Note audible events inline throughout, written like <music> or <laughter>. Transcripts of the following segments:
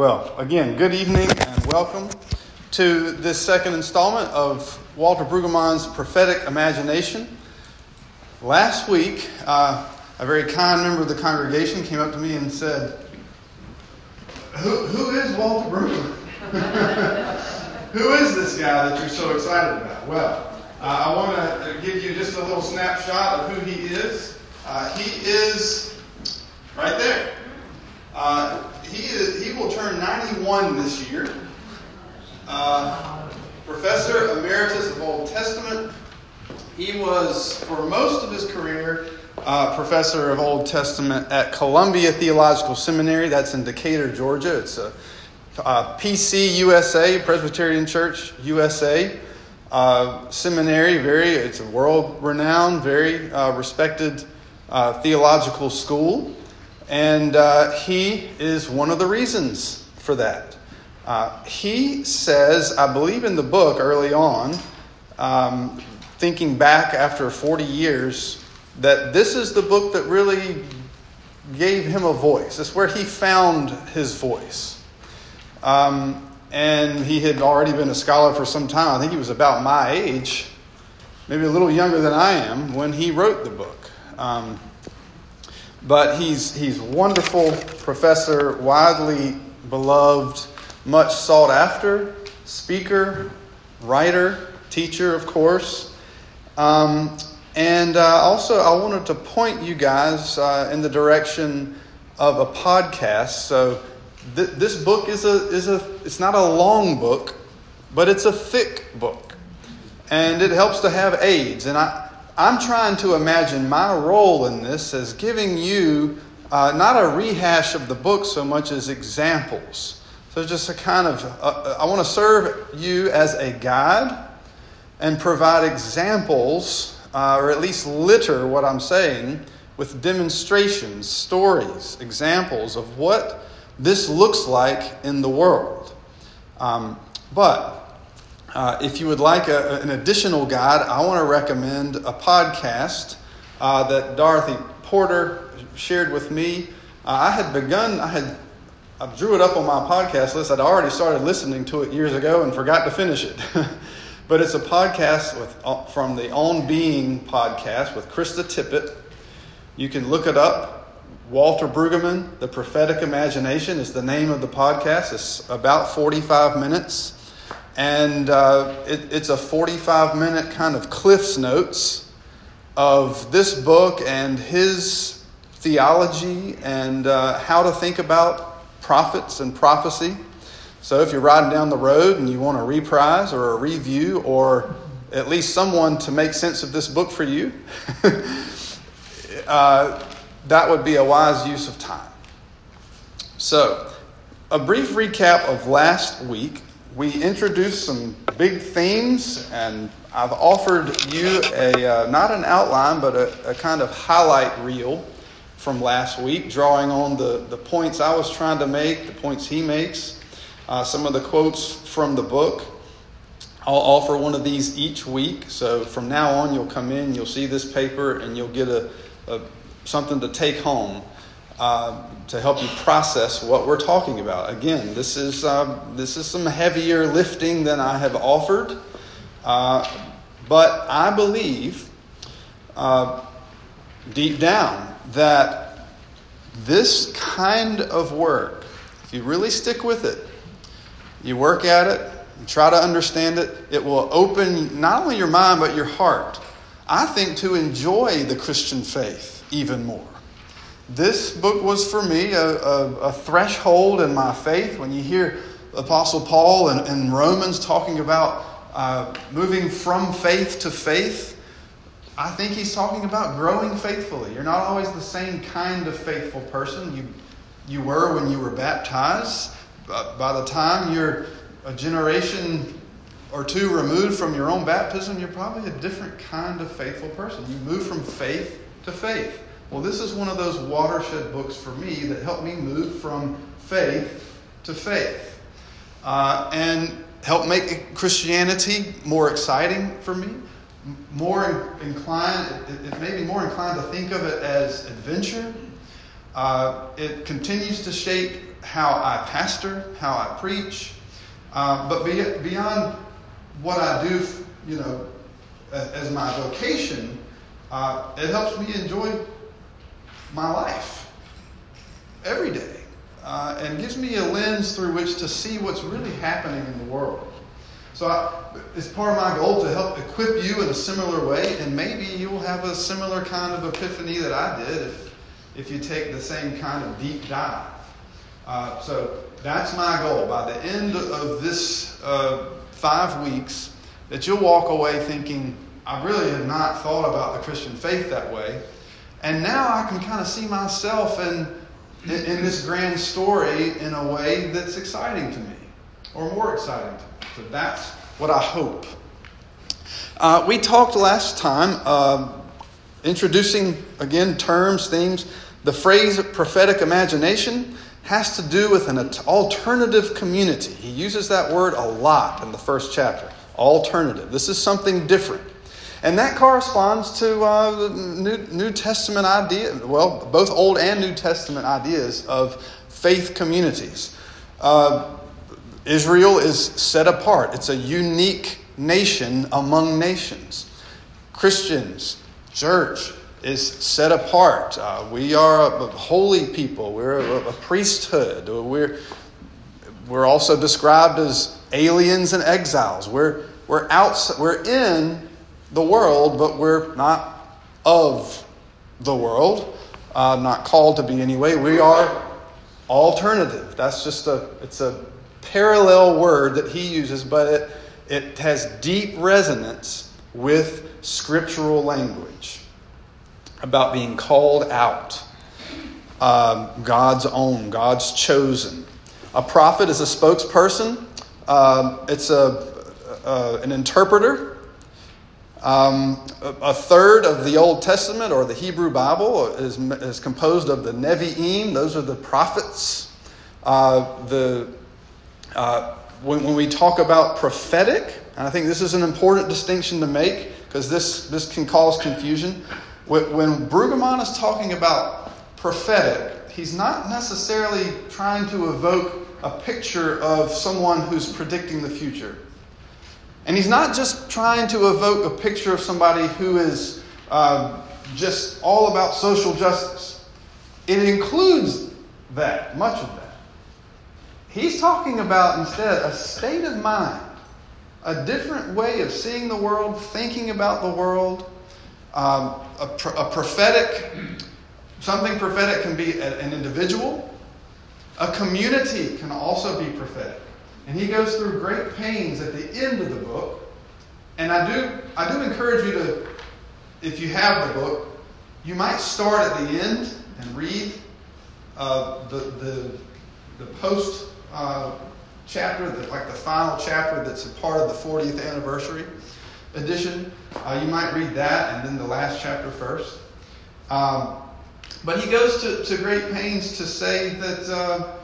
Well, again, good evening and welcome to this second installment of Walter Brueggemann's Prophetic Imagination. Last week, uh, a very kind member of the congregation came up to me and said, Who, who is Walter Brueggemann? <laughs> who is this guy that you're so excited about? Well, uh, I want to give you just a little snapshot of who he is. Uh, he is right there. Uh, he, is, he will turn 91 this year. Uh, professor Emeritus of Old Testament. He was, for most of his career, uh, professor of Old Testament at Columbia Theological Seminary. That's in Decatur, Georgia. It's a, a PC USA, Presbyterian Church USA uh, seminary. Very, it's a world-renowned, very uh, respected uh, theological school. And uh, he is one of the reasons for that. Uh, he says, I believe in the book early on, um, thinking back after 40 years, that this is the book that really gave him a voice. It's where he found his voice. Um, and he had already been a scholar for some time. I think he was about my age, maybe a little younger than I am, when he wrote the book. Um, but he's, he's wonderful professor, widely beloved, much sought after, speaker, writer, teacher, of course. Um, and uh, also, I wanted to point you guys uh, in the direction of a podcast. So, th- this book is a, is a, it's not a long book, but it's a thick book. And it helps to have aids. And I, I'm trying to imagine my role in this as giving you uh, not a rehash of the book so much as examples. So, just a kind of, uh, uh I want to serve you as a guide and provide examples, uh, or at least litter what I'm saying with demonstrations, stories, examples of what this looks like in the world. Um, but uh, if you would like a, an additional guide, I want to recommend a podcast uh, that Dorothy Porter shared with me. Uh, I had begun, I had, I drew it up on my podcast list. I'd already started listening to it years ago and forgot to finish it. <laughs> but it's a podcast with, uh, from the On Being podcast with Krista Tippett. You can look it up. Walter Brueggemann, The Prophetic Imagination is the name of the podcast. It's about 45 minutes. And uh, it, it's a 45 minute kind of Cliff's Notes of this book and his theology and uh, how to think about prophets and prophecy. So if you're riding down the road and you want a reprise or a review or at least someone to make sense of this book for you, <laughs> uh, that would be a wise use of time. So, a brief recap of last week we introduced some big themes, and I've offered you a uh, not an outline, but a, a, kind of highlight reel from last week, drawing on the, the points I was trying to make, the points he makes, uh, some of the quotes from the book. I'll offer one of these each week. So from now on, you'll come in, you'll see this paper, and you'll get a, a something to take home uh, to help you process what we're talking about. Again, this is, uh, this is some heavier lifting than I have offered, uh, but I believe uh, deep down that this kind of work, if you really stick with it, you work at it, you try to understand it, it will open not only your mind but your heart. I think to enjoy the Christian faith even more this book was for me a, a, a, threshold in my faith. When you hear Apostle Paul in, in Romans talking about uh, moving from faith to faith, I think he's talking about growing faithfully. You're not always the same kind of faithful person you, you were when you were baptized. But by the time you're a generation or two removed from your own baptism, you're probably a different kind of faithful person. You move from faith to faith. Well, this is one of those watershed books for me that helped me move from faith to faith uh, and help make Christianity more exciting for me, more inclined, it, made me more inclined to think of it as adventure, Uh, it continues to shape how I pastor, how I preach. Uh, but be, beyond what I do, you know, as my vocation, uh, it helps me enjoy my life every day uh, and gives me a lens through which to see what's really happening in the world. So I, it's part of my goal to help equip you in a similar way, and maybe you'll have a similar kind of epiphany that I did if, if you take the same kind of deep dive. Uh, so that's my goal. By the end of this uh, five weeks, that you'll walk away thinking, I really have not thought about the Christian faith that way. And now I can kind of see myself in, in this grand story in a way that's exciting to me, or more exciting to me. So that's what I hope. Uh, we talked last time, uh, introducing again terms, themes. The phrase prophetic imagination has to do with an alternative community. He uses that word a lot in the first chapter. Alternative. This is something different. And that corresponds to uh, New, New Testament idea, well, both Old and New Testament ideas of faith communities. Uh, Israel is set apart, it's a unique nation among nations. Christians, church, is set apart. Uh, we are a holy people. We're a, a, priesthood. We're, we're also described as aliens and exiles. We're, we're, outside, we're in the world, but we're not of the world. Uh, not called to be anyway. We are alternative. That's just a, it's a parallel word that he uses, but it, it has deep resonance with scriptural language about being called out, um, God's own, God's chosen. A prophet is a spokesperson, um, it's a, uh, an interpreter. Um, a, third of the Old Testament or the Hebrew Bible is, is composed of the Nevi'im, those are the prophets. Uh, the uh, when, when we talk about prophetic, and I think this is an important distinction to make because this, this can cause confusion. When, when Brueggemann is talking about prophetic, he's not necessarily trying to evoke a picture of someone who's predicting the future. And he's not just trying to evoke a picture of somebody who is uh, just all about social justice. It includes that, much of that. He's talking about instead a state of mind, a different way of seeing the world, thinking about the world, um, a, a, prophetic, something prophetic can be an individual. A community can also be prophetic. And he goes through great pains at the end of the book. And I do, I do encourage you to, if you have the book, you might start at the end and read uh, the, the, the post uh, chapter, the, like the final chapter that's a part of the 40th anniversary edition. Uh, you might read that and then the last chapter first. Um, but he goes to, to great pains to say that uh,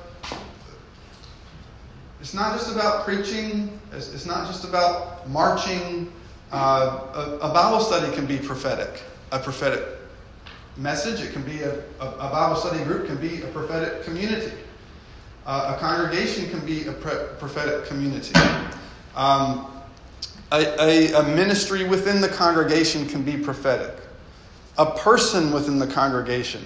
it's not just about preaching, it's, it's not just about marching. Uh, a, a, Bible study can be prophetic, a prophetic message. It can be a, a, a Bible study group, can be a prophetic community. Uh, a congregation can be a prophetic community. Um, a, a, a, ministry within the congregation can be prophetic. A person within the congregation,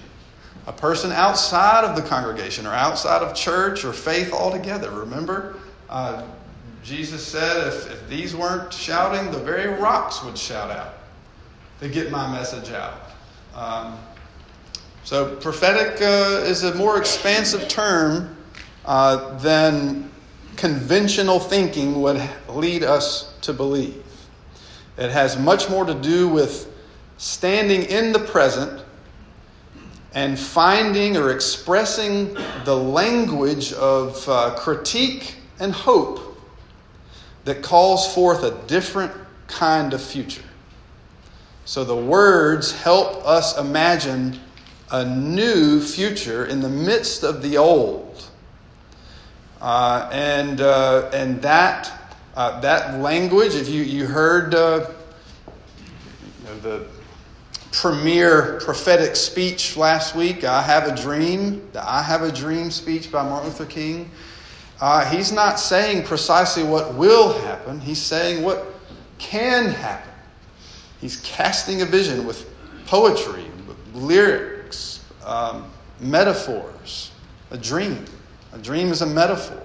a person outside of the congregation or outside of church or faith altogether. Remember, uh, Jesus said, if, if these weren't shouting, the very rocks would shout out to get my message out. Um, so, prophetic uh, is a more expansive term uh, than conventional thinking would lead us to believe. It has much more to do with standing in the present and finding or expressing the language of uh, critique and hope that calls forth a different kind of future. So the words help us imagine a new future in the midst of the old. Uh, and, uh, and that, uh, that language, if you, you heard uh, you know, the premier prophetic speech last week, I Have a Dream, the I Have a Dream speech by Martin Luther King, uh, he's not saying precisely what will happen, he's saying what can happen. He's casting a vision with poetry, lyrics, um, metaphors, a dream. A dream is a metaphor.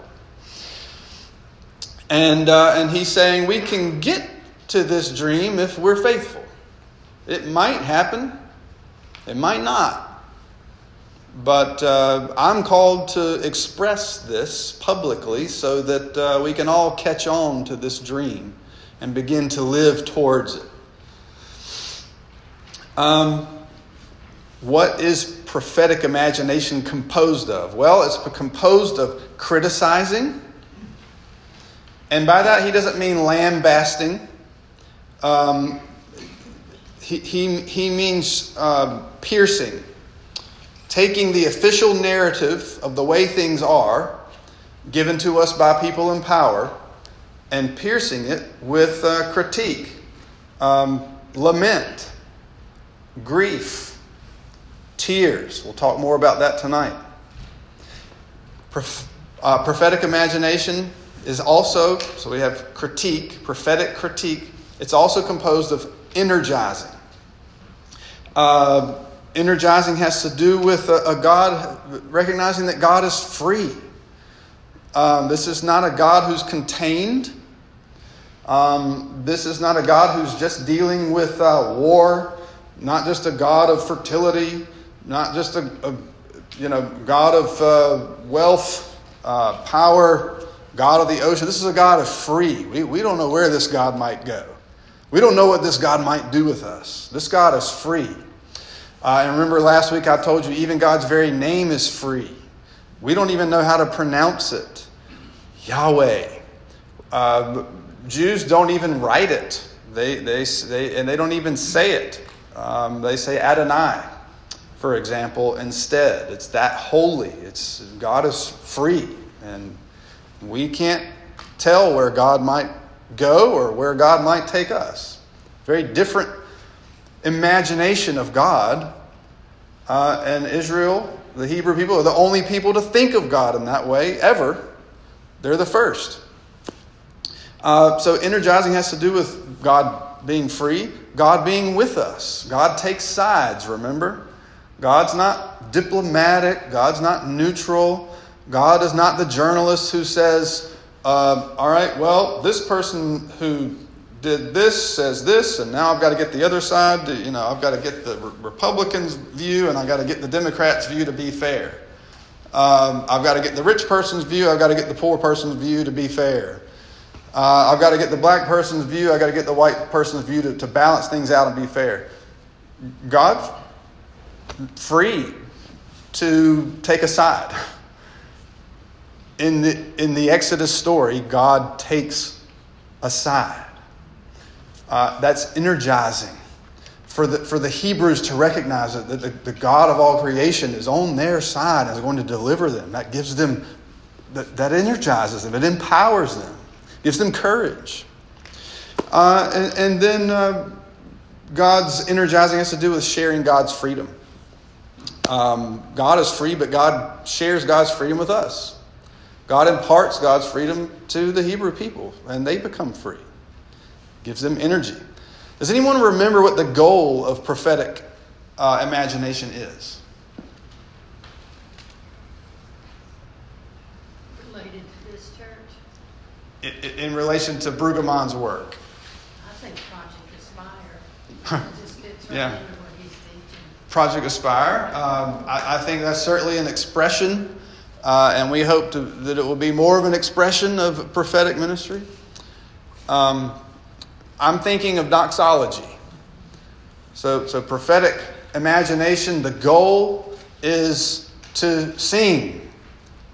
And, uh, and he's saying we can get to this dream if we're faithful. It might happen, it might not. But uh, I'm called to express this publicly so that uh, we can all catch on to this dream and begin to live towards it. Um, what is prophetic imagination composed of? Well, it's composed of criticizing, and by that he doesn't mean lambasting. Um, he, he, means uh, piercing, taking the official narrative of the way things are, given to us by people in power, and piercing it with uh, critique, um, lament, grief, tears. We'll talk more about that tonight. Prof- uh, prophetic imagination is also, so we have critique, prophetic critique. It's also composed of energizing. Uh, energizing has to do with a, a, God, recognizing that God is free. Um, this is not a God who's contained. Um, this is not a God who's just dealing with uh, war, not just a God of fertility, not just a, a you know God of uh, wealth, uh, power, God of the ocean. This is a God of free. We, we don't know where this God might go. We don't know what this God might do with us. This God is free. Uh, and remember last week I told you even God's very name is free. We don't even know how to pronounce it. Yahweh. Uh, Jews don't even write it. They, they, they, and they don't even say it. Um, they say Adonai, for example, instead. It's that holy. It's God is free, and we can't tell where God might go or where God might take us. Very different imagination of God. Uh, and Israel, the Hebrew people, are the only people to think of God in that way ever. They're the first. Uh, so, energizing has to do with God being free, God being with us. God takes sides, remember? God's not diplomatic, God's not neutral. God is not the journalist who says, uh, all right, well, this person who did this says this, and now I've got to get the other side. To, you know, I've got to get the Republicans' view, and I've got to get the Democrats' view to be fair. Um, I've got to get the rich person's view. I've got to get the poor person's view to be fair. Uh, I've got to get the black person's view. I've got to get the white person's view to, to balance things out and be fair. God's free to take a side. In the, in the Exodus story, God takes a side. Uh, that's energizing for the, for the Hebrews to recognize that the, the, God of all creation is on their side and is going to deliver them. That gives them, that, that energizes them, it empowers them, gives them courage. Uh, and, and, then uh, God's energizing has to do with sharing God's freedom. Um, God is free, but God shares God's freedom with us. God imparts God's freedom to the Hebrew people, and they become free. Gives them energy. Does anyone remember what the goal of prophetic uh, imagination is? Related to this church? In, in relation to Brueggemann's work? I think Project Aspire. <laughs> right Yeah. into what he's teaching. Project Aspire. Um, I, I think that's certainly an expression, uh, and we hope to, that it will be more of an expression of prophetic ministry. Um, I'm thinking of doxology. So, so prophetic imagination, the goal is to sing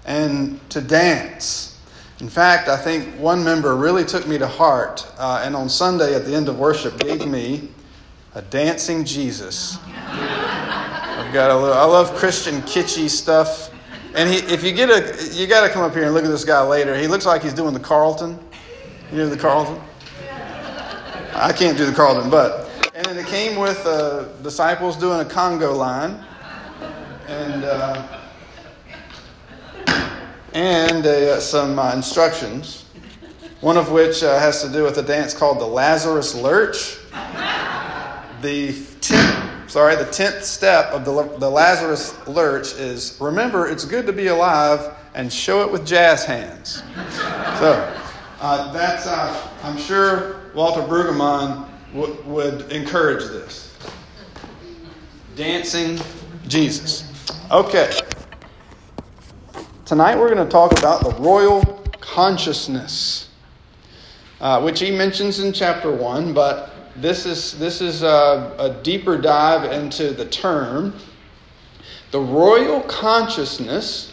and to dance. In fact, I think one member really took me to heart, uh, and on Sunday at the end of worship gave me a dancing Jesus. I've got a little. I love Christian kitschy stuff, and he, if you get a, you got to come up here and look at this guy later. He looks like he's doing the Carlton. You know the Carlton. I can't do the Carlton, but And then it came with uh, disciples doing a Congo line. And, uh, and uh, some uh, instructions, one of which uh, has to do with a dance called the Lazarus Lurch. The tenth, sorry, the tenth step of the, the Lazarus Lurch is remember it's good to be alive and show it with jazz hands. So uh, that's uh, I'm sure Walter Brueggemann w- would encourage this. Dancing Jesus. Okay. Tonight we're going to talk about the royal consciousness, uh, which he mentions in chapter 1, but this is, this is a, a deeper dive into the term. The royal consciousness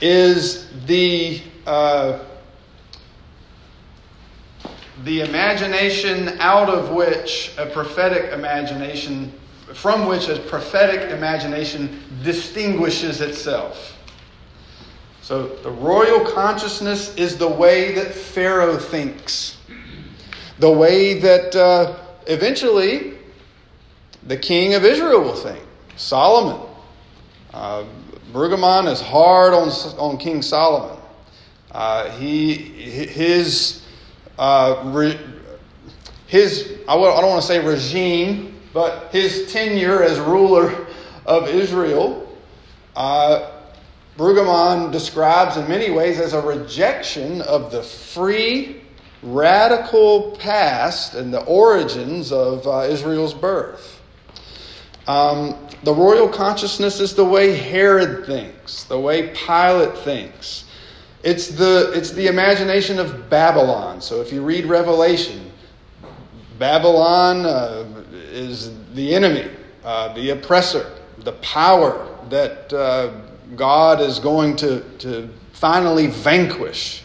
is the, uh, the imagination out of which a prophetic imagination, from which a prophetic imagination distinguishes itself. So the royal consciousness is the way that Pharaoh thinks, the way that uh, eventually the king of Israel will think. Solomon. Uh, is hard on, on King Solomon. Uh, he, his, uh, re, his I don't want to say regime, but his tenure as ruler of Israel uh, describes in many ways as a rejection of the free, radical past and the origins of uh, Israel's birth. Um, the royal consciousness is the way Herod thinks, the way Pilate thinks. It's the, it's the imagination of Babylon. So if you read Revelation, Babylon uh, is the enemy, uh, the oppressor, the power that uh, God is going to, to finally vanquish.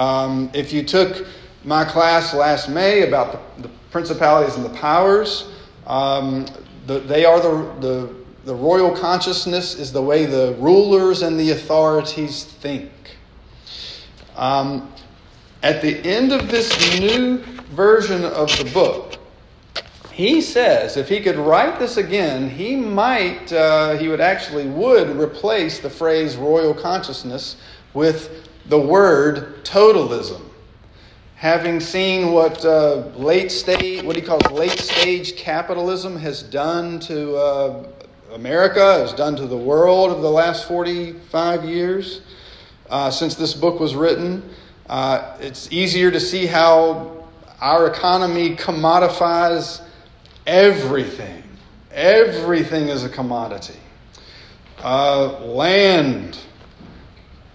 Um, if you took my class last May about the, the principalities and the powers, um, the, they are the, the, the royal consciousness is the way the rulers and the authorities think. Um, at the end of this new version of the book, he says if he could write this again, he might, uh, he would actually would replace the phrase royal consciousness with the word totalism. Having seen what uh, late stage, what he calls late stage capitalism has done to uh, America, has done to the world over the last 45 years uh, since this book was written, uh, it's easier to see how our economy commodifies everything. Everything is a commodity. Uh, land,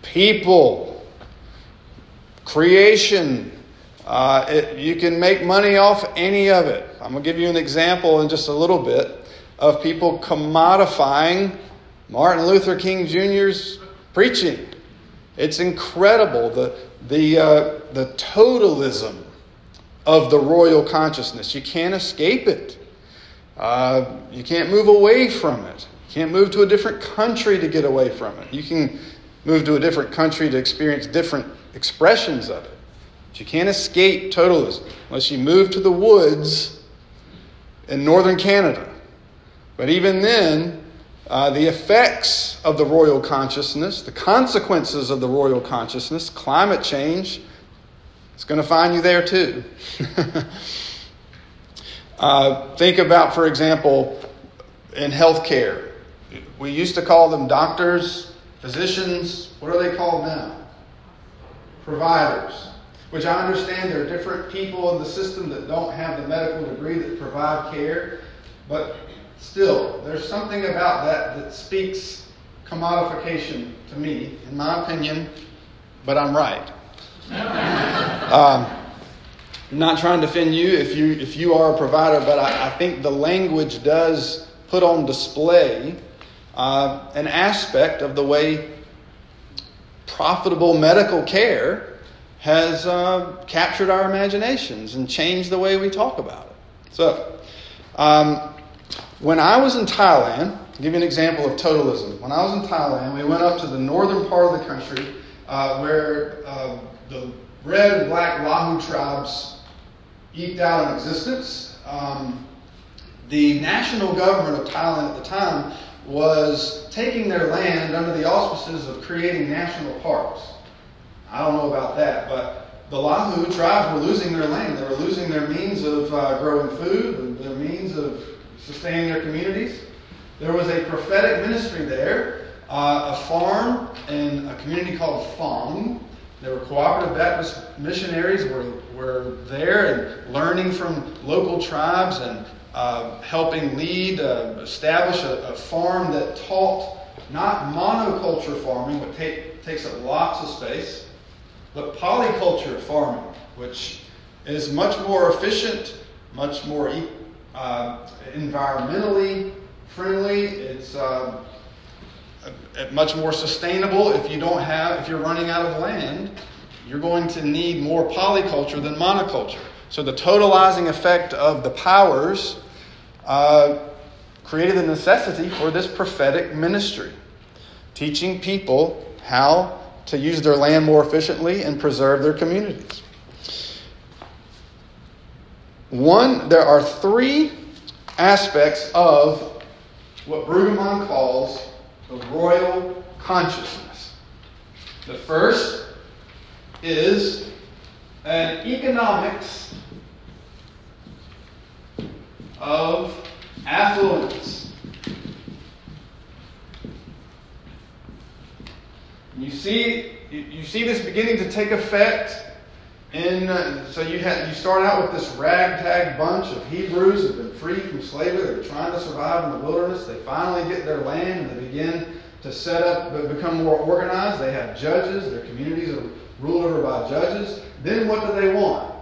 people, creation. Uh, it, you can make money off any of it. I'm going to give you an example in just a little bit of people commodifying Martin Luther King Jr.'s preaching. It's incredible the, the, uh, the totalism of the royal consciousness. You can't escape it. Uh, you can't move away from it. You can't move to a different country to get away from it. You can move to a different country to experience different expressions of it. But you can't escape totalism unless you move to the woods in northern Canada. But even then, uh, the effects of the royal consciousness, the consequences of the royal consciousness, climate change, it's going to find you there too. <laughs> uh, think about, for example, in healthcare. We used to call them doctors, physicians. What are they called now? Providers. Which I understand there are different people in the system that don't have the medical degree that provide care, but still, there's something about that that speaks commodification to me, in my opinion, but I'm right. <laughs> um, I'm not trying to offend you if you if you are a provider, but I, I think the language does put on display uh, an aspect of the way profitable medical care has uh, captured our imaginations and changed the way we talk about it. So, um, when I was in Thailand, I'll give you an example of totalism. When I was in Thailand, we went up to the northern part of the country uh, where uh, the red and black Lahu tribes eked out an existence. Um, the national government of Thailand at the time was taking their land under the auspices of creating national parks. I don't know about that, but the Lahu tribes were losing their land. They were losing their means of uh, growing food, their means of sustaining their communities. There was a prophetic ministry there, uh, a farm in a community called Fong. There were cooperative Baptist missionaries were, were there and learning from local tribes and helping lead, uh, establish a, a, farm that taught not monoculture farming, which take, takes up lots of space, but polyculture farming, which is much more efficient, much more uh, environmentally friendly. It's uh, much more sustainable. If you don't have, if you're running out of land, you're going to need more polyculture than monoculture. So the totalizing effect of the powers uh, created the necessity for this prophetic ministry, teaching people how to use their land more efficiently and preserve their communities. One, there are three aspects of what Brueggemann calls the royal consciousness. The first is an economics of affluence. You see, you see this beginning to take effect in. Uh, so you had you start out with this ragtag bunch of Hebrews who've been freed from slavery. They're trying to survive in the wilderness. They finally get their land and they begin to set up, become more organized. They have judges. Their communities are ruled over by judges. Then what do they want?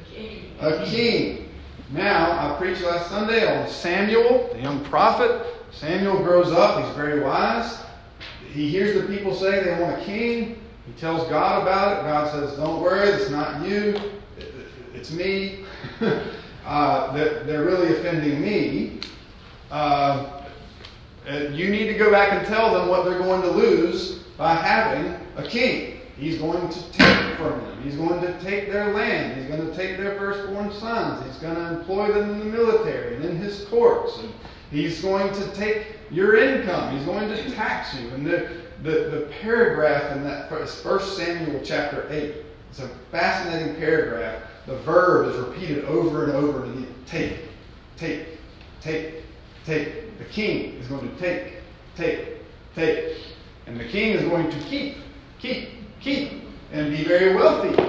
A king. A king. Now, I preached last Sunday on Samuel, the young prophet. Samuel grows up, he's very wise. He hears the people say they want a king. He tells God about it. God says, Don't worry, it's not you, it's me. <laughs> uh, they're really offending me. Uh, you need to go back and tell them what they're going to lose by having a king. He's going to take from them. He's going to take their land. He's going to take their firstborn sons. He's going to employ them in the military and in his courts. And he's going to take your income. He's going to tax you. And the, the, the paragraph in that First Samuel chapter 8, it's a fascinating paragraph. The verb is repeated over and over again. Take, take, take, take. The king is going to take, take, take. And the king is going to keep, keep, keep and be very wealthy.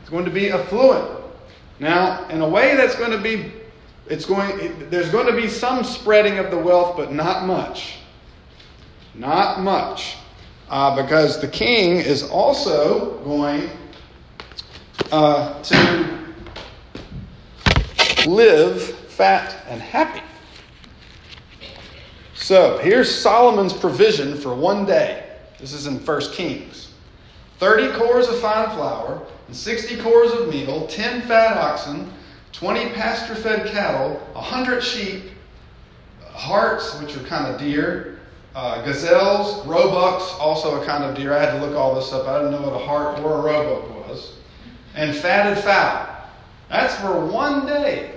It's going to be affluent. Now, in a way that's going to be it's going it, there's going to be some spreading of the wealth but not much. Not much. Uh, because the king is also going uh, to live fat and happy. So here's Solomon's provision for one day. This is in 1 Kings. 30 cores of fine flour, and 60 cores of meal, 10 fat oxen, 20 pasture fed cattle, 100 sheep, harts, which are kind of deer, uh, gazelles, roebucks, also a kind of deer. I had to look all this up. I didn't know what a hart or a roebuck was. And fatted fowl. That's for one day.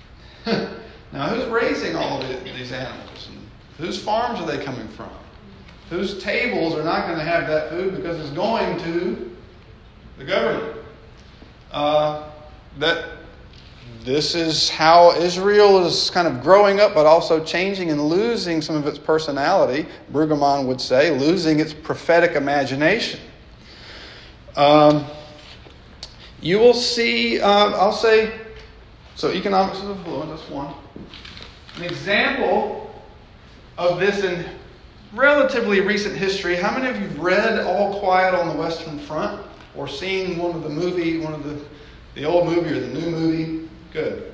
<laughs> now, who's raising all of these animals? And whose farms are they coming from? Whose tables are not going to have that food because it's going to the government. Uh, that this is how Israel is kind of growing up, but also changing and losing some of its personality. Brueggemann would say, losing its prophetic imagination. Um, you will see, uh, I'll say, so economics of affluence, that's one. An example of this in relatively recent history, how many of you read All Quiet on the Western Front or seen one of the movie, one of the the old movie or the new movie? Good.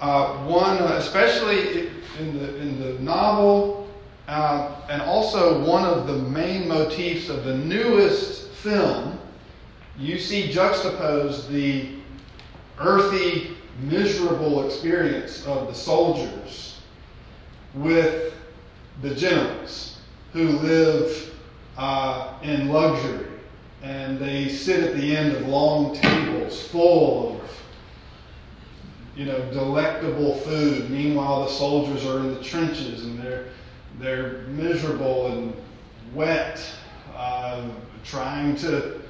Uh, one, uh, especially in the in the novel, uh, and also one of the main motifs of the newest film, you see juxtaposed the earthy, miserable experience of the soldiers with the generals who live uh, in luxury and they sit at the end of long tables full of you know, delectable food. Meanwhile, the soldiers are in the trenches and they're, they're miserable and wet, uh, trying to,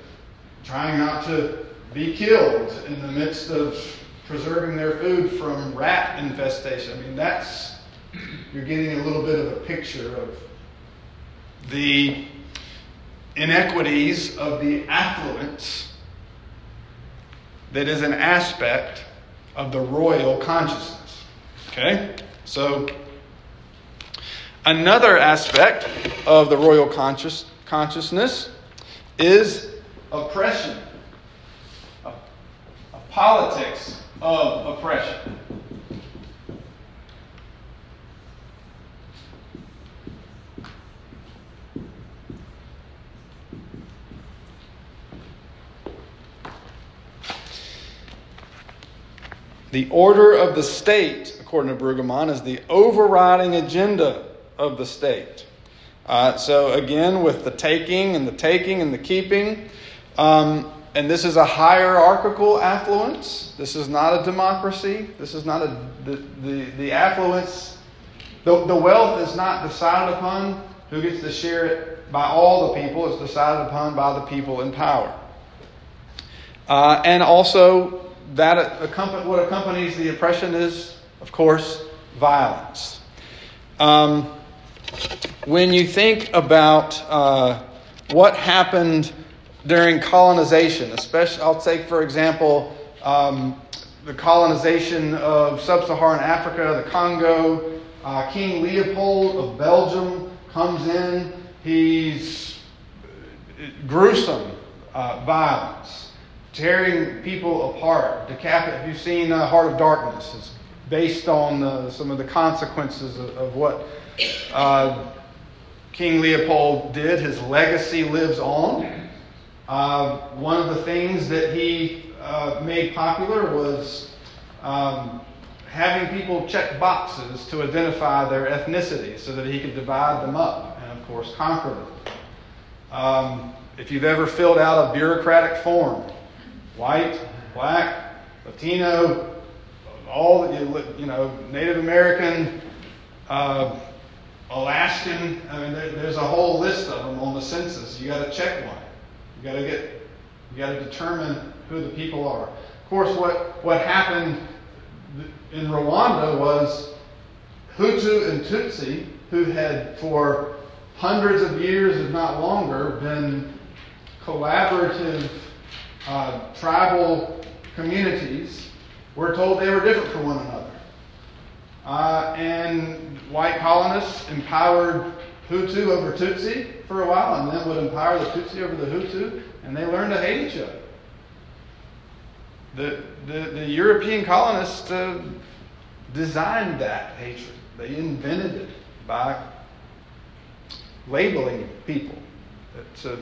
trying not to be killed in the midst of preserving their food from rat infestation. I mean, that's, you're getting a little bit of a picture of the inequities of the affluence that is an aspect of the royal consciousness. Okay? So, another aspect of the royal conscious, consciousness is oppression, a, a politics of oppression. The order of the state, according to Brueggemann, is the overriding agenda of the state. Uh, so, again, with the taking and the taking and the keeping, um, and this is a hierarchical affluence. This is not a democracy. This is not a the the, the affluence. The, the wealth is not decided upon who gets to share it by all the people. It's decided upon by the people in power. Uh, and also, that what accompanies the oppression is, of course, violence. Um, when you think about uh, what happened during colonization, especially, I'll take for example um, the colonization of sub Saharan Africa, the Congo. Uh, King Leopold of Belgium comes in. He's gruesome uh, violence tearing people apart. Decapit- have you seen uh, Heart of Darkness? It's based on uh, some of the consequences of, of what uh, King Leopold did. His legacy lives on. Uh, one of the things that he uh, made popular was um, having people check boxes to identify their ethnicity so that he could divide them up and, of course, conquer them. Um, if you've ever filled out a bureaucratic form, white, black, Latino, all you know, Native American, uh, Alaskan. I mean, there, there's a whole list of them on the census. You got to check one. You got to get. You got to determine who the people are. Of course, what what happened in Rwanda was Hutu and Tutsi, who had for hundreds of years, if not longer, been collaborative uh, tribal communities were told they were different from one another. Uh, and white colonists empowered Hutu over Tutsi for a while, and then would empower the Tutsi over the Hutu, and they learned to hate each other. The, the, the European colonists uh, designed that hatred. They invented it by labeling people. It's a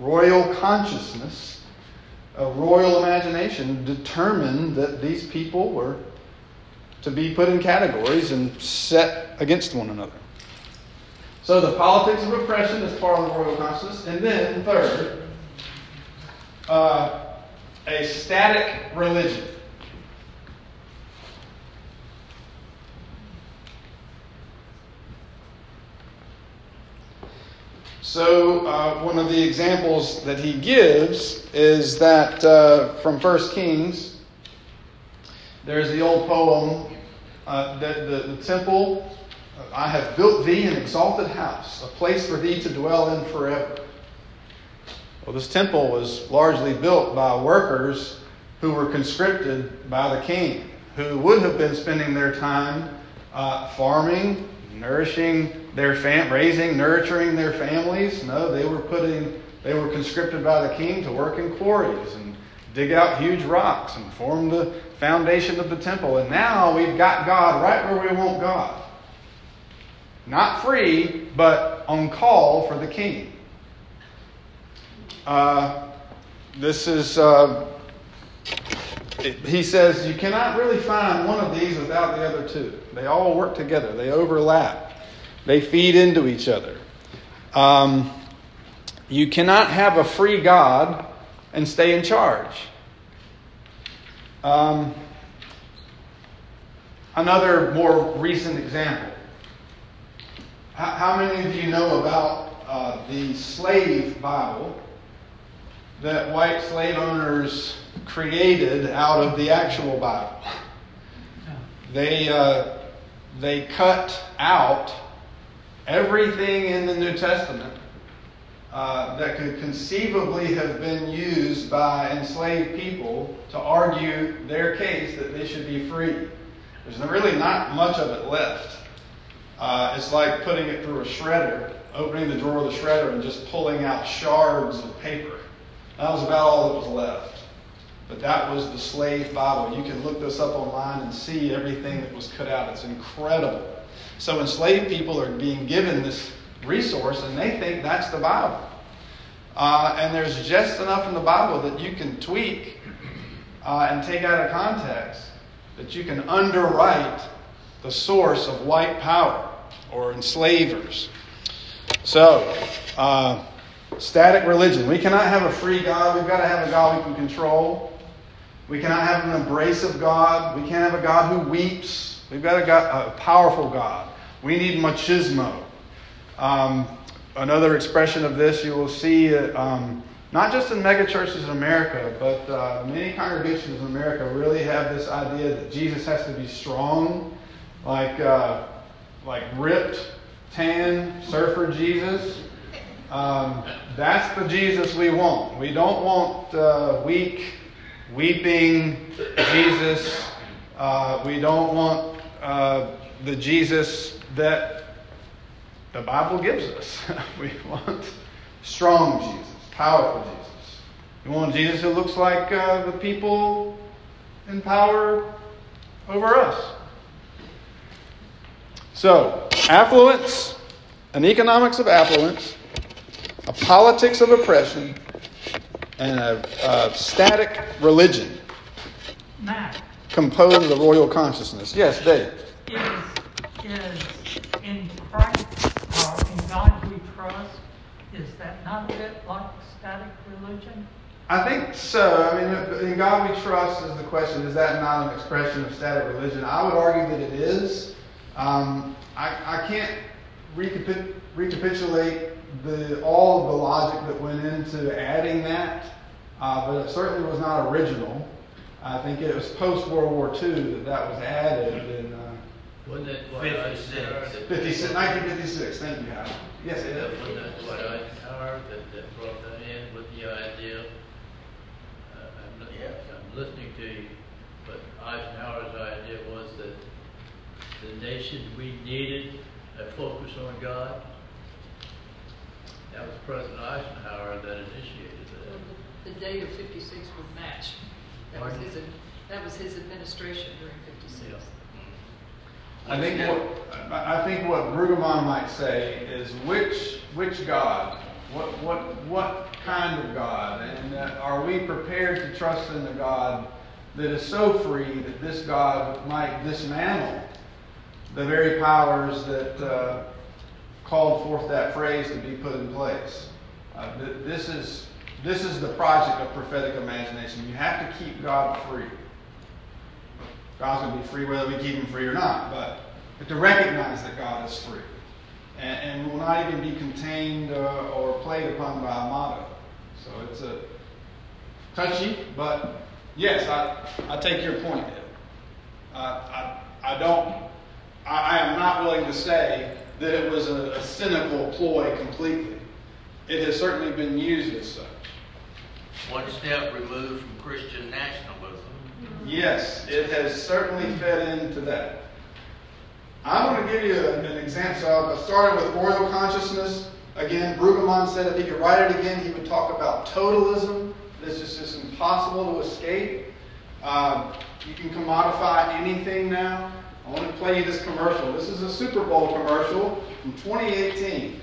royal consciousness, a royal imagination determined that these people were to be put in categories and set against one another. So the politics of oppression is part of the royal consciousness. And then, third, uh, a static religion. So, uh, one of the examples that he gives is that uh, from 1 Kings, there's the old poem uh, that the, the temple, I have built thee an exalted house, a place for thee to dwell in forever. Well, this temple was largely built by workers who were conscripted by the king, who would have been spending their time uh, farming, nourishing their fam- raising, nurturing their families. No, they were putting, they were conscripted by the king to work in quarries and dig out huge rocks and form the foundation of the temple. And now we've got God right where we want God. Not free, but on call for the king. Uh, this is, uh, it, he says, you cannot really find one of these without the other two. They all work together, they overlap. They feed into each other. Um, you cannot have a free God and stay in charge. Um, another more recent example. How, how many of you know about uh, the slave Bible that white slave owners created out of the actual Bible? They, uh, they cut out everything in the New Testament uh, that could conceivably have been used by enslaved people to argue their case that they should be free. There's really not much of it left. Uh, it's like putting it through a shredder, opening the drawer of the shredder and just pulling out shards of paper. That was about all that was left. But that was the slave Bible. You can look this up online and see everything that was cut out. It's incredible. So enslaved people are being given this resource and they think that's the Bible. Uh, and there's just enough in the Bible that you can tweak uh, and take out of context that you can underwrite the source of white power or enslavers. So, uh, static religion. We cannot have a free God. We've got to have a God we can control. We cannot have an abrasive God. We can't have a God who weeps. We've got a, God, a powerful God. We need machismo. Um, another expression of this you will see um, not just in megachurches in America, but uh, many congregations in America really have this idea that Jesus has to be strong, like uh, like ripped, tan, surfer Jesus. Um, that's the Jesus we want. We don't want uh, weak, weeping Jesus. Uh, we don't want uh, the Jesus that the Bible gives us. <laughs> we want strong Jesus, powerful Jesus. We want Jesus who looks like uh, the people in power over us. So, affluence, an economics of affluence, a politics of oppression, and a, a static religion Matt, composed of the royal consciousness. Yes, Dave. is, is in Christ, or in God we trust, is that not a bit like static religion? I think so. I mean, in God we trust is the question. Is that not an expression of static religion? I would argue that it is. Um, I, I can't recapi- recapitulate the, all of the logic that went into adding that, uh, but it certainly was not original. I think it was post World War II that that was added in uh, Wasn't that what 56. Eisenhower- 56, 1956. Thank you, Howard. Yes, it That is. Wasn't that what Eisenhower that, that brought that in with the idea? Uh, I'm, li- Yes. I'm listening to you, but Eisenhower's idea was that the nation, we needed a focus on God. That was President Eisenhower that initiated Well, that. The the date of fifty-six would match. That was his, that was his administration during fifty-six. I think what I I think what Brueggemann might say is which which God, what what what kind of God, and uh, are we prepared to trust in the God that is so free that this God might dismantle the very powers that uh, called forth that phrase to be put in place. Uh, th- this is this is the project of prophetic imagination. You have to keep God free. God's going to be free whether we keep him free or not, but, but to recognize that God is free and, and will not even be contained uh, or played upon by a motto. So it's a touchy, but yes, I, I take your point, Uh, I, I don't, I, I am not willing to say that it was a, a cynical ploy completely. It has certainly been used as such. One step removed from Christian nationalism. Yes, it has certainly fed into that. I'm going to give you an example. So I started with royal consciousness. Again, Brueggemann said if he could write it again, he would talk about totalism. This is just impossible to escape. Uh, you can commodify anything now. I want to play you this commercial. This is a Super Bowl commercial from 2018.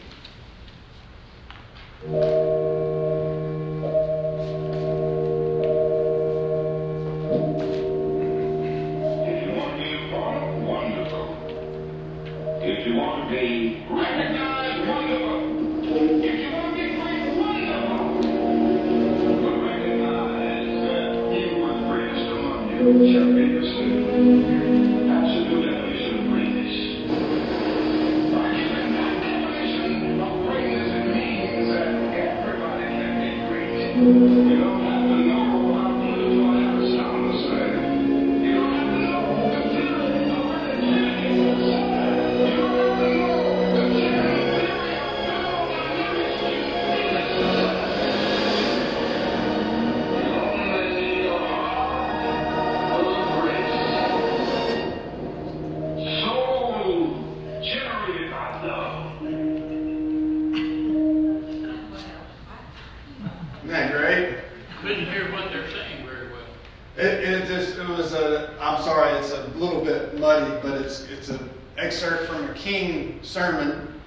It, it just it was a I'm sorry it's a little bit muddy but it's it's an excerpt from a King sermon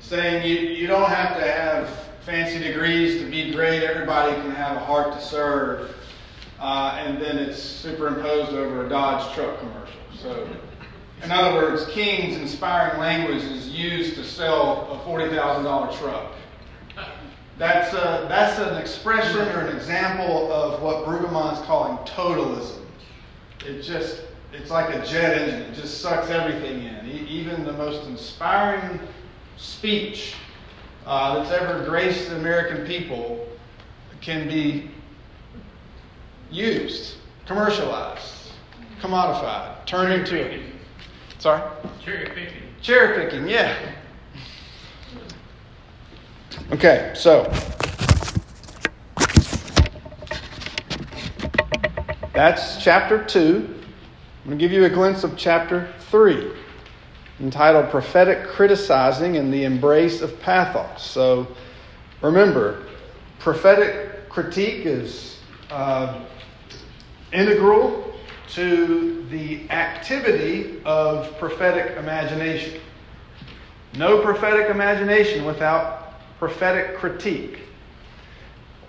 saying you, you don't have to have fancy degrees to be great. Everybody can have a heart to serve. Uh, and then it's superimposed over a Dodge truck commercial. So in other words King's inspiring language is used to sell a forty thousand dollar truck that's, a, that's an expression or an example of what Brueggemann's calling totalism. It just, it's like a jet engine. It just sucks everything in. E- even the most inspiring speech uh, that's ever graced the American people can be used, commercialized, commodified, turned into. Sorry? Cherry picking. Cherry picking, yeah. Okay, so that's chapter 2. I'm going to give you a glimpse of chapter 3, entitled Prophetic Criticizing and the Embrace of Pathos. So remember, prophetic critique is uh, integral to the activity of prophetic imagination. No prophetic imagination without prophetic critique.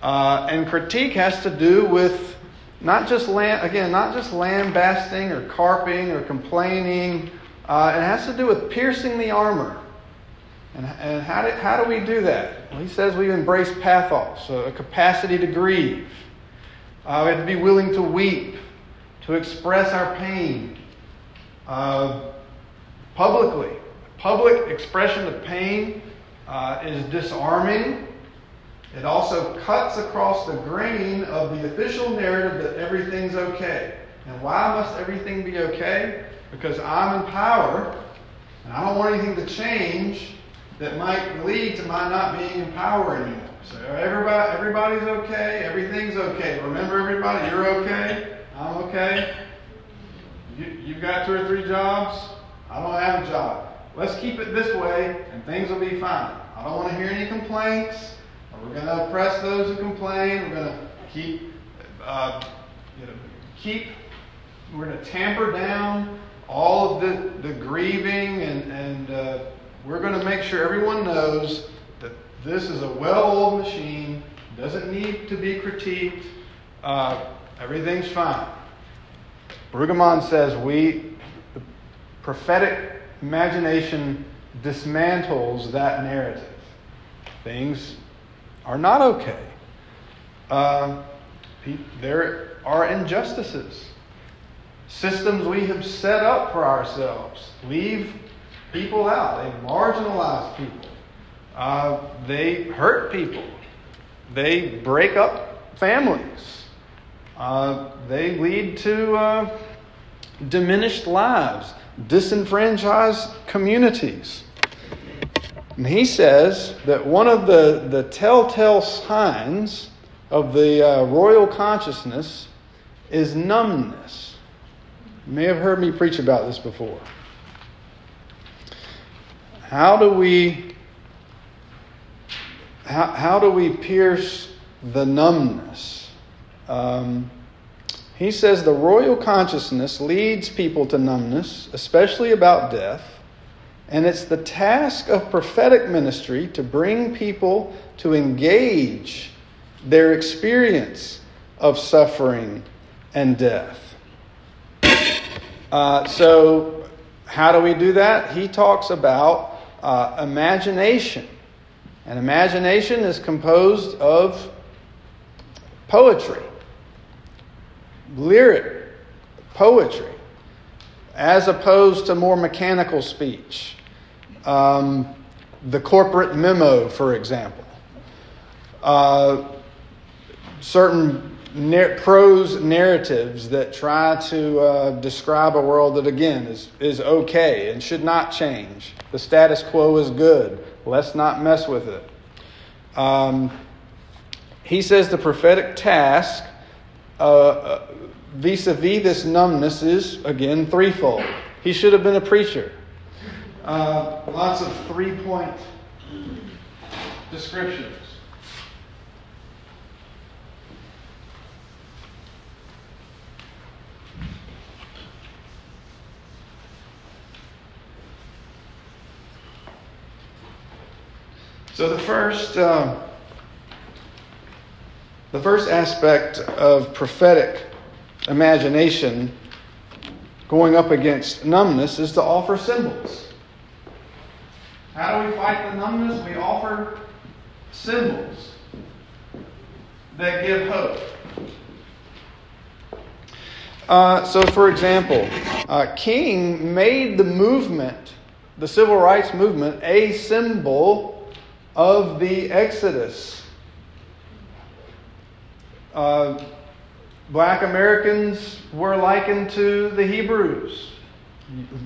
Uh, and critique has to do with not just lam- again, not just lambasting or carping or complaining. Uh, it has to do with piercing the armor. And, and how, do, how do we do that? Well, he says we embrace pathos, a capacity to grieve. Uh, we have to be willing to weep, to express our pain uh, publicly. Public expression of pain uh, is disarming. It also cuts across the grain of the official narrative that everything's okay. And why must everything be okay? Because I'm in power, and I don't want anything to change that might lead to my not being in power anymore. So everybody, everybody's okay, everything's okay. Remember, everybody, you're okay, I'm okay. You, you've got two or three jobs, I don't have a job. Let's keep it this way, and things will be fine. I don't want to hear any complaints. We're going to oppress those who complain. We're going to keep, uh, you know, keep. We're going to tamper down all of the, the grieving, and and uh, we're going to make sure everyone knows that this is a well-oiled machine. Doesn't need to be critiqued. Uh, everything's fine. Brueggemann says we, the prophetic imagination dismantles that narrative. Things are not okay. Uh, there are injustices. Systems we have set up for ourselves leave people out. They marginalize people. Uh, they hurt people. They break up families. Uh, they lead to uh, diminished lives, disenfranchised communities. And he says that one of the, the telltale signs of the uh, royal consciousness is numbness. You may have heard me preach about this before. How do we how, how do we pierce the numbness? Um, he says the royal consciousness leads people to numbness, especially about death. And it's the task of prophetic ministry to bring people to engage their experience of suffering and death. Uh, so, how do we do that? He talks about uh, imagination. And imagination is composed of poetry, lyric poetry as opposed to more mechanical speech. Um, the corporate memo, for example. Uh, certain nar- prose narratives that try to uh, describe a world that, again, is, is okay and should not change. The status quo is good. Let's not mess with it. Um, he says the prophetic task vis a vis this numbness is, again, threefold. He should have been a preacher. Uh, lots of three point descriptions. So the first, uh, the first aspect of prophetic imagination going up against numbness is to offer symbols. How do we fight the numbness? We offer symbols that give hope. Uh, so, for example, uh, King made the movement, the civil rights movement, a symbol of the Exodus. Uh, black Americans were likened to the Hebrews,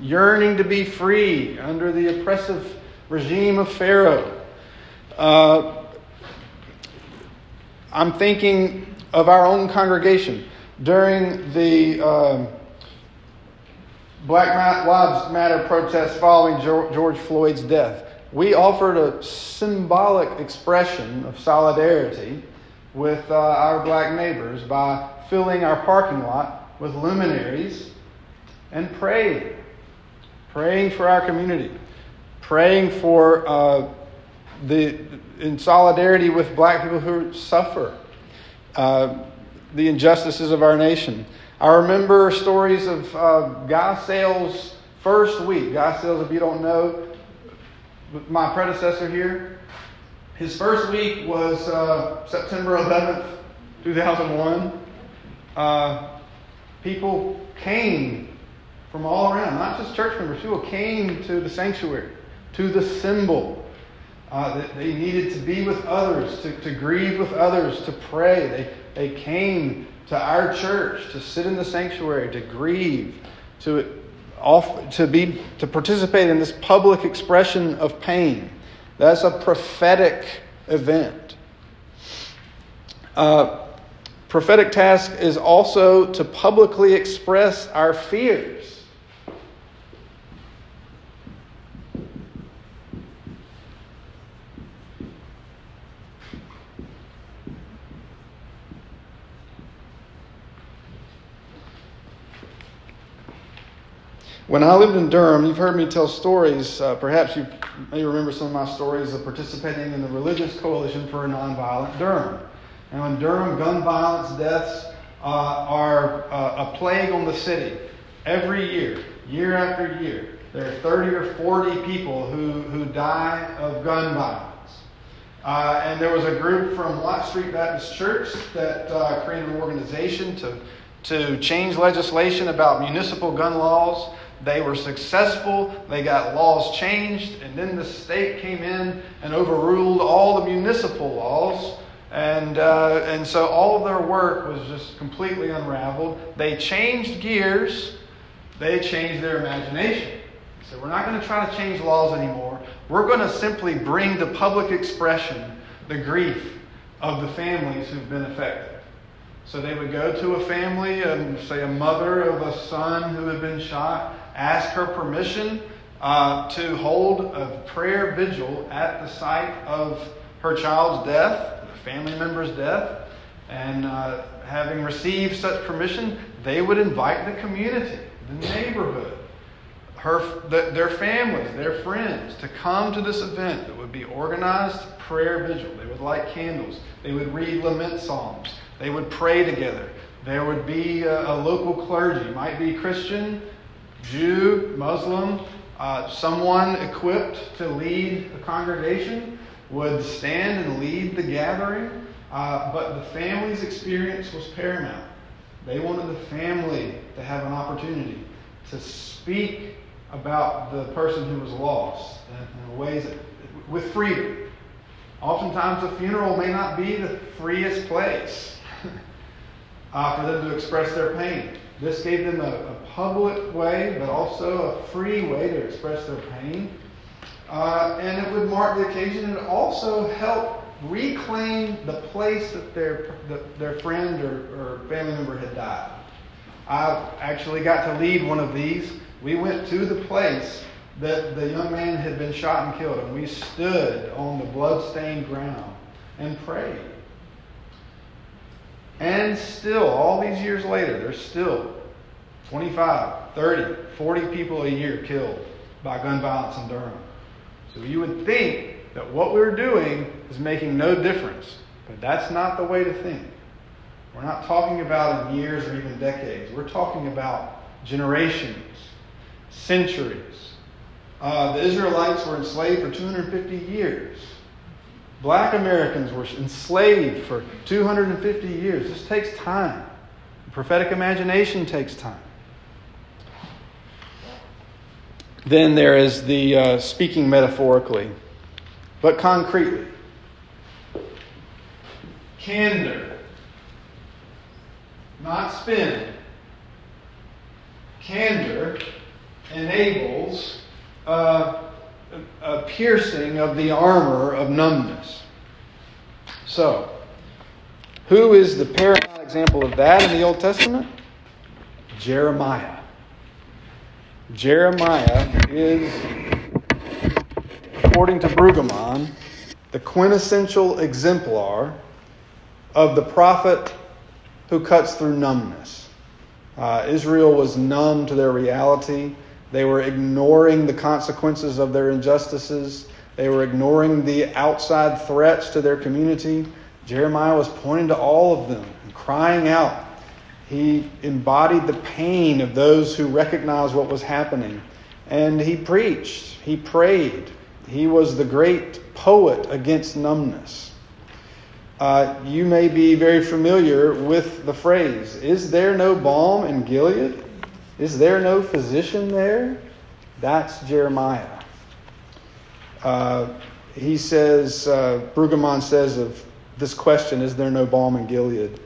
yearning to be free under the oppressive regime of Pharaoh. Uh, I'm thinking of our own congregation during the uh, Black Lives Matter protests following George Floyd's death we offered a symbolic expression of solidarity with uh, our black neighbors by filling our parking lot with luminaries and praying. Praying for our community. Praying for uh, the, in solidarity with black people who suffer uh, the injustices of our nation. I remember stories of uh, Guy Sayles' first week. Guy Sayles, if you don't know, my predecessor here. His first week was uh, September 11th, 2001. Uh, people came from all around, not just church members, people came to the sanctuary, to the symbol. Uh, that they needed to be with others, to, to grieve with others, to pray. They, they came to our church to sit in the sanctuary, to grieve, to off, to, be, to participate in this public expression of pain. That's a prophetic event. Uh, prophetic task is also to publicly express our fears. When I lived in Durham, you've heard me tell stories. Uh, perhaps you may remember some of my stories of participating in the Religious Coalition for a Nonviolent Durham. And in Durham, gun violence deaths uh, are uh, a plague on the city. Every year, year after year, there are 30 or 40 people who, who die of gun violence. Uh, and there was a group from Watts Street Baptist Church that uh, created an organization to, to change legislation about municipal gun laws. They were successful. They got laws changed, and then the state came in and overruled all the municipal laws. And, uh, and so all of their work was just completely unraveled. They changed gears, they changed their imagination. So we're not going to try to change laws anymore. We're going to simply bring to public expression the grief of the families who've been affected. So they would go to a family, and say a mother of a son who had been shot, ask her permission uh, to hold a prayer vigil at the site of her child's death, the family member's death. And uh, having received such permission, they would invite the community, the neighborhood, her, the, their families, their friends to come to this event that would be organized prayer vigil. They would light candles. They would read lament psalms. They would pray together. There would be a, a local clergy, might be Christian, Jew, Muslim, uh, someone equipped to lead a congregation would stand and lead the gathering, uh, but the family's experience was paramount. They wanted the family to have an opportunity to speak about the person who was lost in, ways that, with freedom. Oftentimes, a funeral may not be the freest place <laughs> uh, for them to express their pain. This gave them a, a, public way, but also a free way to express their pain. Uh, and it would mark the occasion and also help reclaim the place that their, the, their friend or, or family member had died. I actually got to lead one of these. We went to the place that the young man had been shot and killed, and we stood on the blood-stained ground and prayed. And still, all these years later, there's still 25, 30, 40 people a year killed by gun violence in Durham. So you would think that what we're doing is making no difference, but that's not the way to think. We're not talking about in years or even decades. We're talking about generations, centuries. Uh, the Israelites were enslaved for 250 years. Black Americans were enslaved for 250 years. This takes time. Prophetic imagination takes time. Then there is the uh, speaking metaphorically, but concretely. Candor, not spin. Candor enables uh, a piercing of the armor of numbness. So, who is the paramount example of that in the Old Testament? Jeremiah. Jeremiah is, according to Brueggemann, the quintessential exemplar of the prophet who cuts through numbness. Uh, Israel was numb to their reality. They were ignoring the consequences of their injustices. They were ignoring the outside threats to their community. Jeremiah was pointing to all of them and crying out. He embodied the pain of those who recognized what was happening. And he preached, he prayed. He was the great poet against numbness. Uh, you may be very familiar with the phrase, Is there no balm in Gilead? Is there no physician there? That's Jeremiah. Uh, he says, uh, Brueggemann says of this question, Is there no balm in Gilead?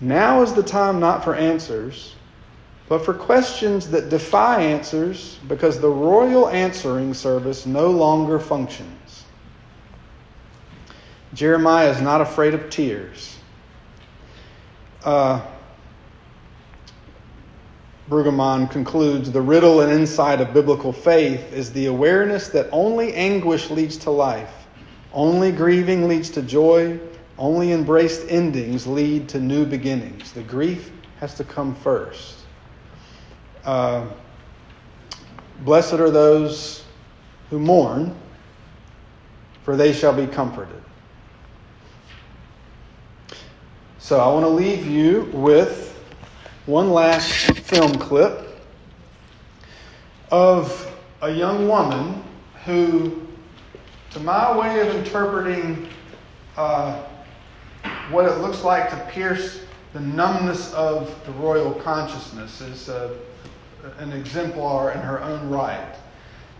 Now is the time not for answers, but for questions that defy answers because the royal answering service no longer functions. Jeremiah is not afraid of tears. Uh, Brueggemann concludes the riddle and insight of biblical faith is the awareness that only anguish leads to life, only grieving leads to joy, only embraced endings lead to new beginnings. The grief has to come first. Uh, blessed are those who mourn, for they shall be comforted. So I want to leave you with one last film clip of a young woman who, to my way of interpreting uh, what it looks like to pierce the numbness of the royal consciousness, is uh, an exemplar in her own right.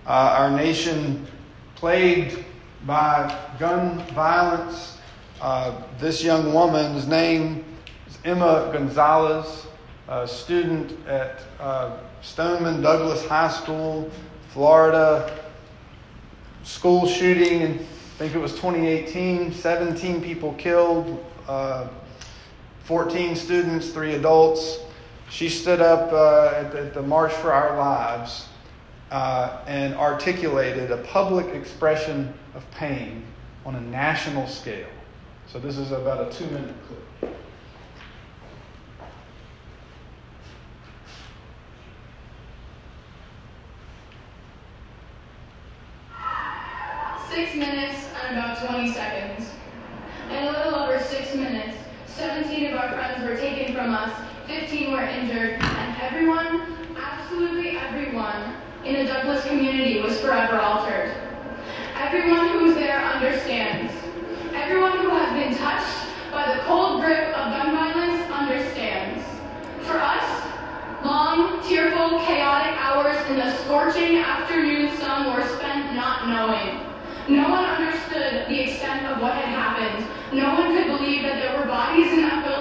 Uh, our nation plagued by gun violence. Uh, this young woman's name is Emma Gonzalez a student at uh, Stoneman Douglas High School, Florida. School shooting, I think it was 2018, 17 people killed, uh, 14 students, three adults. She stood up uh, at, the, at, the, March for Our Lives uh, and articulated a public expression of pain on a national scale. So, this is about a two minute clip. Six minutes and about 20 seconds. In a little over six minutes, 17 of our friends were taken from us, 15 were injured, and everyone, absolutely everyone, in the Douglas community was forever altered. Everyone who's there understands. Everyone who has been touched by the cold grip of gun violence understands. For us, long, tearful, chaotic hours in the scorching afternoon sun were spent not knowing. No one understood the extent of what had happened. No one could believe that there were bodies in that building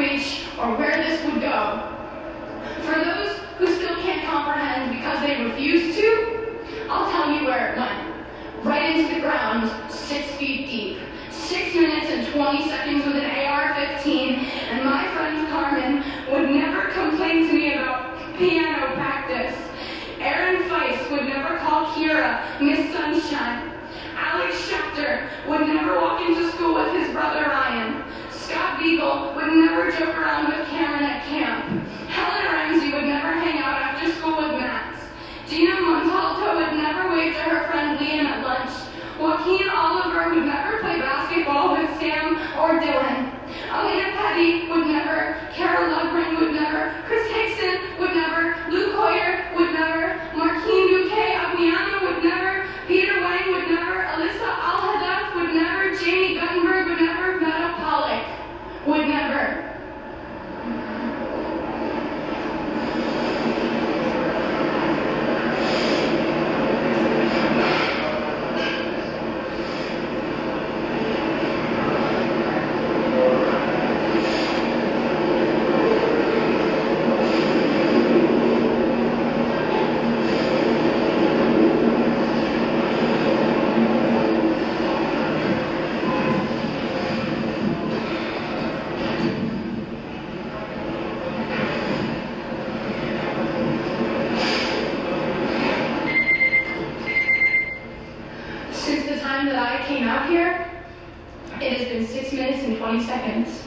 reach or where this would go. For those who still can't comprehend because they refuse to, I'll tell you where it went. Right into the ground, six feet deep. Six minutes and 20 seconds with an AR-15, and my friend Carmen would never complain to me about piano practice. Aaron Feis would never Miss Sunshine. Alex Schachter would never walk into school with his brother Ryan. Scott Beigel would never joke around with Cameron at camp. Helena Ramsay would never hang out after school with Max. Gina Montalto would never wave to her friend Liam at lunch. Joaquin Oliver would never play basketball with Sam or Dylan. Alaina Petty would never, Cara Loughran would never, Chris Hixon would never, Luke Hoyer would never, Martin Duque Anguiano would never, Peter Wang would never, Alyssa Alhadeff would never, Jaime Guttenberg would never, Meadow Pollack would never. Since the time that I came out here, it has been 6 minutes and 20 seconds.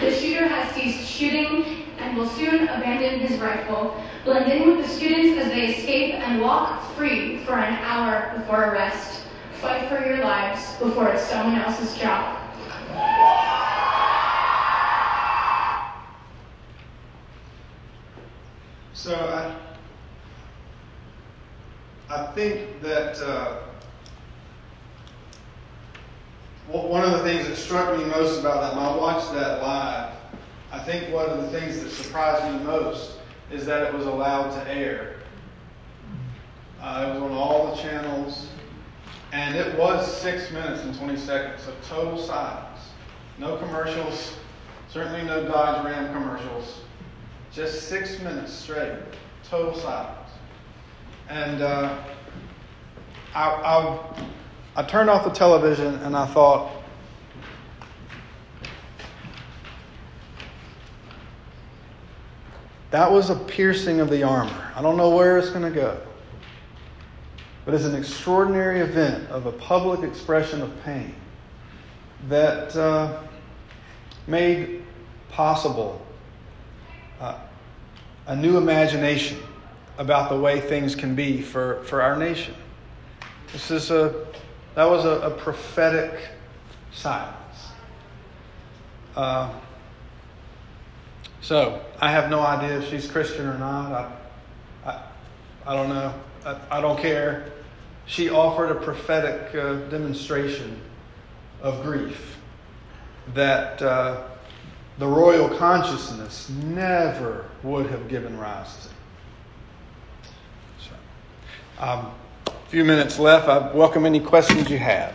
The shooter has ceased shooting and will soon abandon his rifle, blend in with the students as they escape, and walk free for an hour before arrest. Fight for your lives before it's someone else's job. So I, I think that uh, one of the things that struck me most about that, when I watched that live, I think one of the things that surprised me most is that it was allowed to air. Uh, it was on all the channels, and it was six minutes and 20 seconds of total silence. No commercials, certainly no Dodge Ram commercials. Just six minutes straight, total silence. And uh, I, I, I turned off the television and I thought, that was a piercing of the armor. I don't know where it's going to go. But it's an extraordinary event of a public expression of pain that uh, made possible uh, a new imagination about the way things can be for, for our nation. This is a that was a, a prophetic silence. Uh, so I have no idea if she's Christian or not. I I, I don't know. I, I don't care. She offered a prophetic uh, demonstration of grief that. Uh, the royal consciousness never would have given rise to. So, um, a few minutes left. I welcome any questions you have.